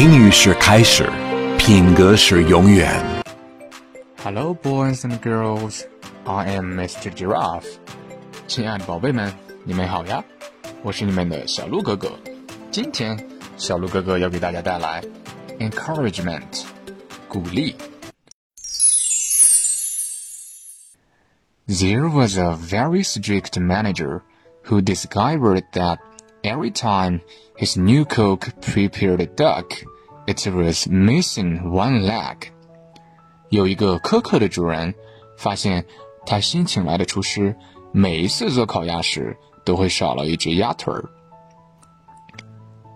英语是开始，品格是永远。 Hello, boys and girls. I am Mr. Giraffe. 亲爱的宝贝们，你们好呀！我是你们的小鹿哥哥。今天，小鹿哥哥要给大家带来 encouragement，鼓励。There was a very strict manager who discovered that every time his new cook prepared a duck, it was missing one leg. 有一个苛刻的主人发现，他新请来的厨师每一次做烤鸭时都会少了一只鸭腿儿。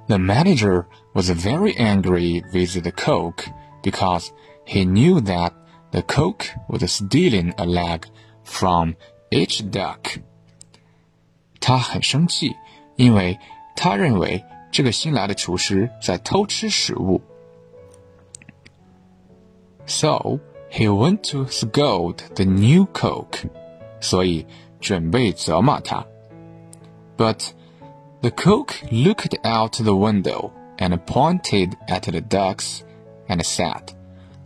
The manager was very angry with the cook because he knew that the cook was stealing a leg from each duck. 他很生气， 因为他认为这个新来的厨师在偷吃食物。So he went to scold the new cook. 所以准备责骂他。But the cook looked out the window and pointed at the ducks and said,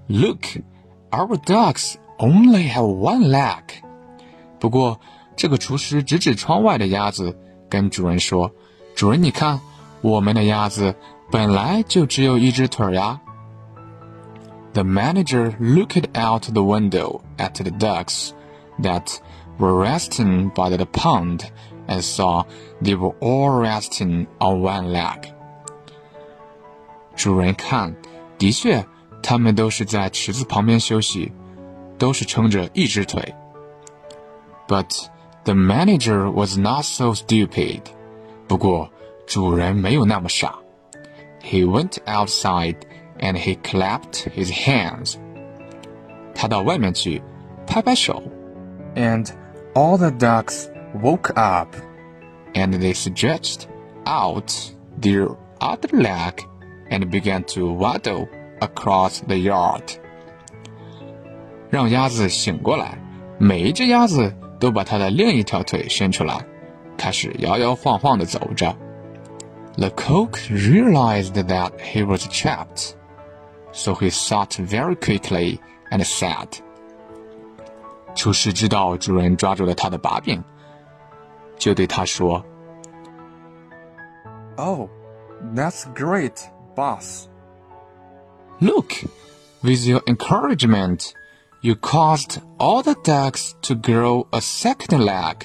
"Look, our ducks only have one leg." 不过，这个厨师指指窗外的鸭子， 跟主人说：“主人，你看，我们的鸭子本来就只有一只腿呀。” The manager looked out the window at the ducks that were resting by the pond and saw they were all resting on one leg. 主人看，的确，他们都是在池子旁边休息，都是撑着一只腿。But the manager was not so stupid. 不过，主人没有那么傻。He went outside and he clapped his hands. 他到外面去，拍拍手。And all the ducks woke up, and they stretched out their other leg and began to waddle across the yard. 让鸭子醒过来，每一只鸭子 都把他的另一条腿伸出来，开始摇摇晃晃地走着。The cook realized that he was trapped, so he thought very quickly and said. 厨师知道主人抓住了他的把柄，就对他说：“Oh, that's great, boss. Look, with your encouragement. You caused all the ducks to grow a second leg。”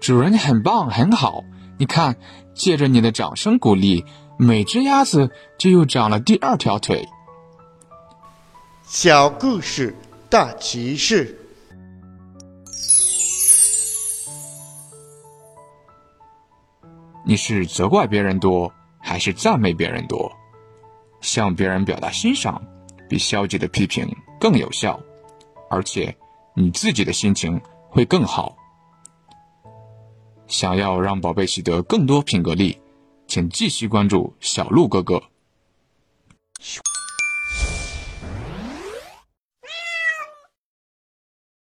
主人很棒，很好。你看，借着你的掌声鼓励，每只鸭子就又长了第二条腿。小故事大启示。你是责怪别人多，还是赞美别人多？向别人表达欣赏，比消极的批评更有效，而且你自己的心情会更好。想要让宝贝习得更多品格力，请继续关注小鹿哥哥。